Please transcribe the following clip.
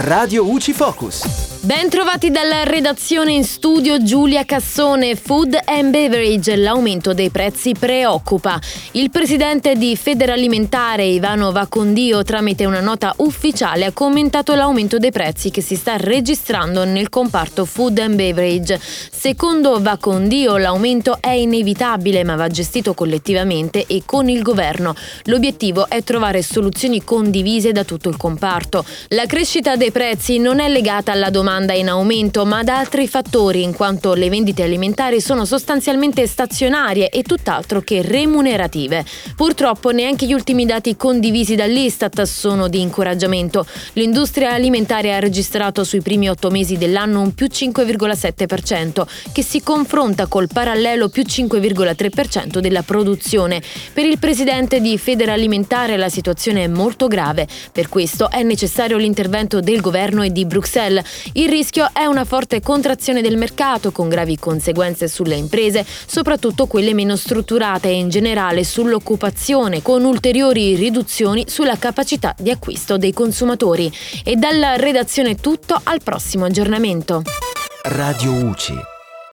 Radio UCI Focus. Ben trovati dalla redazione in studio Giulia Cassone, Food and Beverage, l'aumento dei prezzi preoccupa. Il presidente di Federalimentare Ivano Vacondio tramite una nota ufficiale ha commentato l'aumento dei prezzi che si sta registrando nel comparto Food and Beverage. Secondo Vacondio l'aumento è inevitabile ma va gestito collettivamente e con il governo. L'obiettivo è trovare soluzioni condivise da tutto il comparto. La crescita dei prezzi non è legata alla domanda in aumento, ma da altri fattori, in quanto le vendite alimentari sono sostanzialmente stazionarie e tutt'altro che remunerative. Purtroppo neanche gli ultimi dati condivisi dall'Istat sono di incoraggiamento. L'industria alimentare ha registrato sui primi otto mesi dell'anno un più 5,7%, che si confronta col parallelo più 5,3% della produzione. Per il presidente di Federalimentare la situazione è molto grave, per questo è necessario l'intervento del governo e di Bruxelles. Il rischio è una forte contrazione del mercato con gravi conseguenze sulle imprese, soprattutto quelle meno strutturate e in generale sull'occupazione, con ulteriori riduzioni sulla capacità di acquisto dei consumatori. E dalla redazione tutto al prossimo aggiornamento. Radio UCI